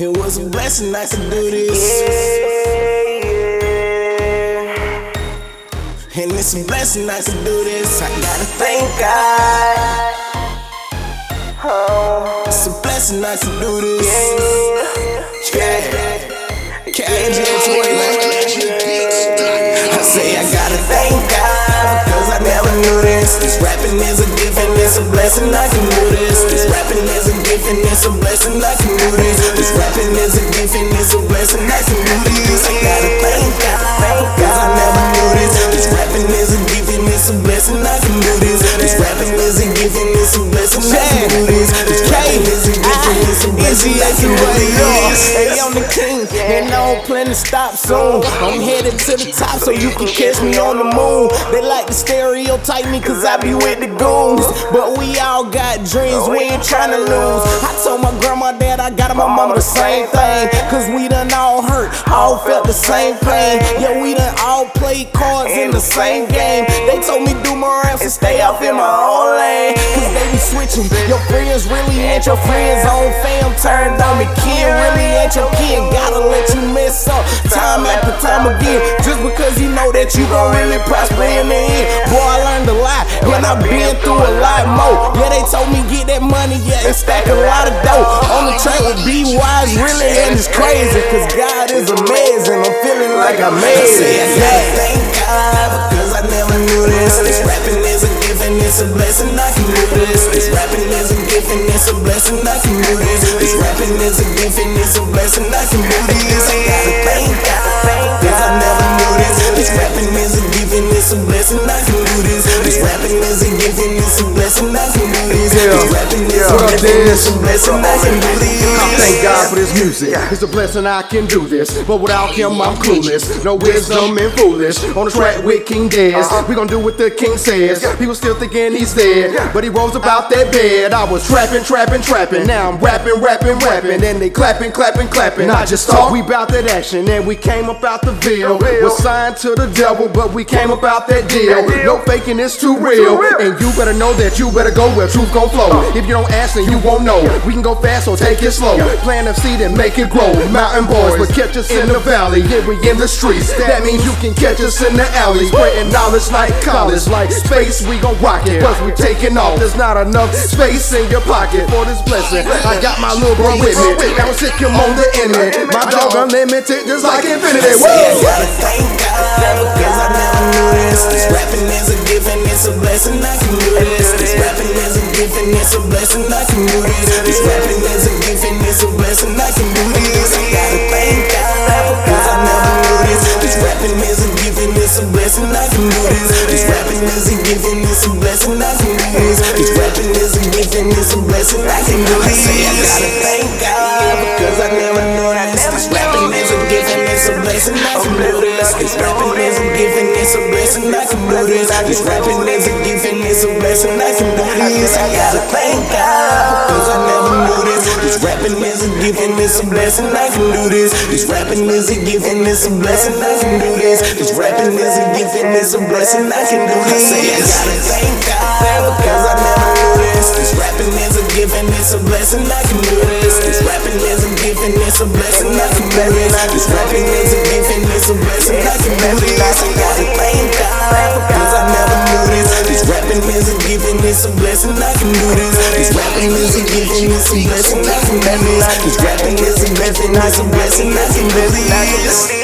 It was a blessing I could do this. And it's a blessing I could do this. I gotta thank God. It's a blessing I could do this. Yeah. KJ I say I gotta thank God this. This rapping is a gift and it's a blessing I can do this. This rapping is a gift and it's a blessing I can do this. This rapping is a gift and it's a blessing I can do this. I gotta thank God because I never knew this. And it's a blessing I can do. Hey, I'm the king, and I don't plan to stop soon. I'm headed to the top so you can catch me on the moon. They like to stereotype me cause I be with the goons. But we all got dreams, we ain't trying to lose. I told my grandma that I got my mama the same thing. Cause we done all hurt, all felt the same pain. Yeah, we done all played cards in the same game. They told me do more raps and stay off in my own lane. Cause they be switching. Your friends really ain't your friends. Own fam turned on me. Kid really ain't your kid. Gotta let you mess up time after time again. Just because you know that you gon' really prosper in the end. Boy, I learned a lot. And I've been through a lot more. Yeah, they told me get that money, yeah, and stack a lot of dough. On the track with B Wise, really, and it's crazy. Cause God is amazing. I'm feeling like I made it. Yeah. thank God because I never knew this. This rapping is a gift and it's a blessing do this. This rapping is a gift and it's a blessing I can do this. This rapping is a gift and it's a blessing I can do this. I gotta thank God because I never knew this. This rapping is a gift and it's a blessing I can do this. This rapping is a gift and it's a blessing I can do this. This rapping What up, gift and it's a Diz? blessing I this. I thank God for this music. It's a blessing I can do this. But without him, I'm clueless. No wisdom and foolish. On the track with King Dez. Uh-huh. We gon' do what the king says. People still thinking he's dead. But he rose about that bed. I was trapping, trapping, trapping. Now I'm rapping, rapping, rapping. And they clapping, clapping, clapping. I just talk. We bout that action. And we came up out the Ville. Was signed to the devil, but we came up out that deal. No faking, it's too real. And you better know that you better go where truth gon' flow. Uh. If you don't you won't know. We can go fast, so take it slow. Plant a seed and make it grow. Mountain boys, but catch us in the valley. Yeah, we in the streets. That means you can catch us in the alleys. Spreading knowledge like college, like space. We gon' rock it. Plus we taking off. There's not enough space in your pocket for this blessing. I got my little bro with me. Now sick him on the internet. My dog unlimited, just like infinity. Woo! thank I never knew this. Rapping is a it's a blessing I can do this. This rapping is a gift and it's a is a blessing I can this. This rapping is a gift and it's a blessing I can do this. Say I gotta thank God because I never knew this. This rapping is a gift and it's a blessing I can do this. This rapping is a gift and it's a blessing I can do this. This rapping is a gift and it's a blessing I can do this. I gotta thank God because I never knew this. This rapping is a gift and it's a blessing I can do this. This rapping is a gift and it's a blessing I can do this. This rapping is a gift and it's a blessing I can do this. I gotta thank God because I never knew this. This rapping is a gift and it's a blessing I can do this. This rapping is a gift and it's a blessing I can do this. This rapping is a gift and it's a blessing I can do this. Rapping is a and it's a blessing do this. This rapping is a and it's a blessing can do this.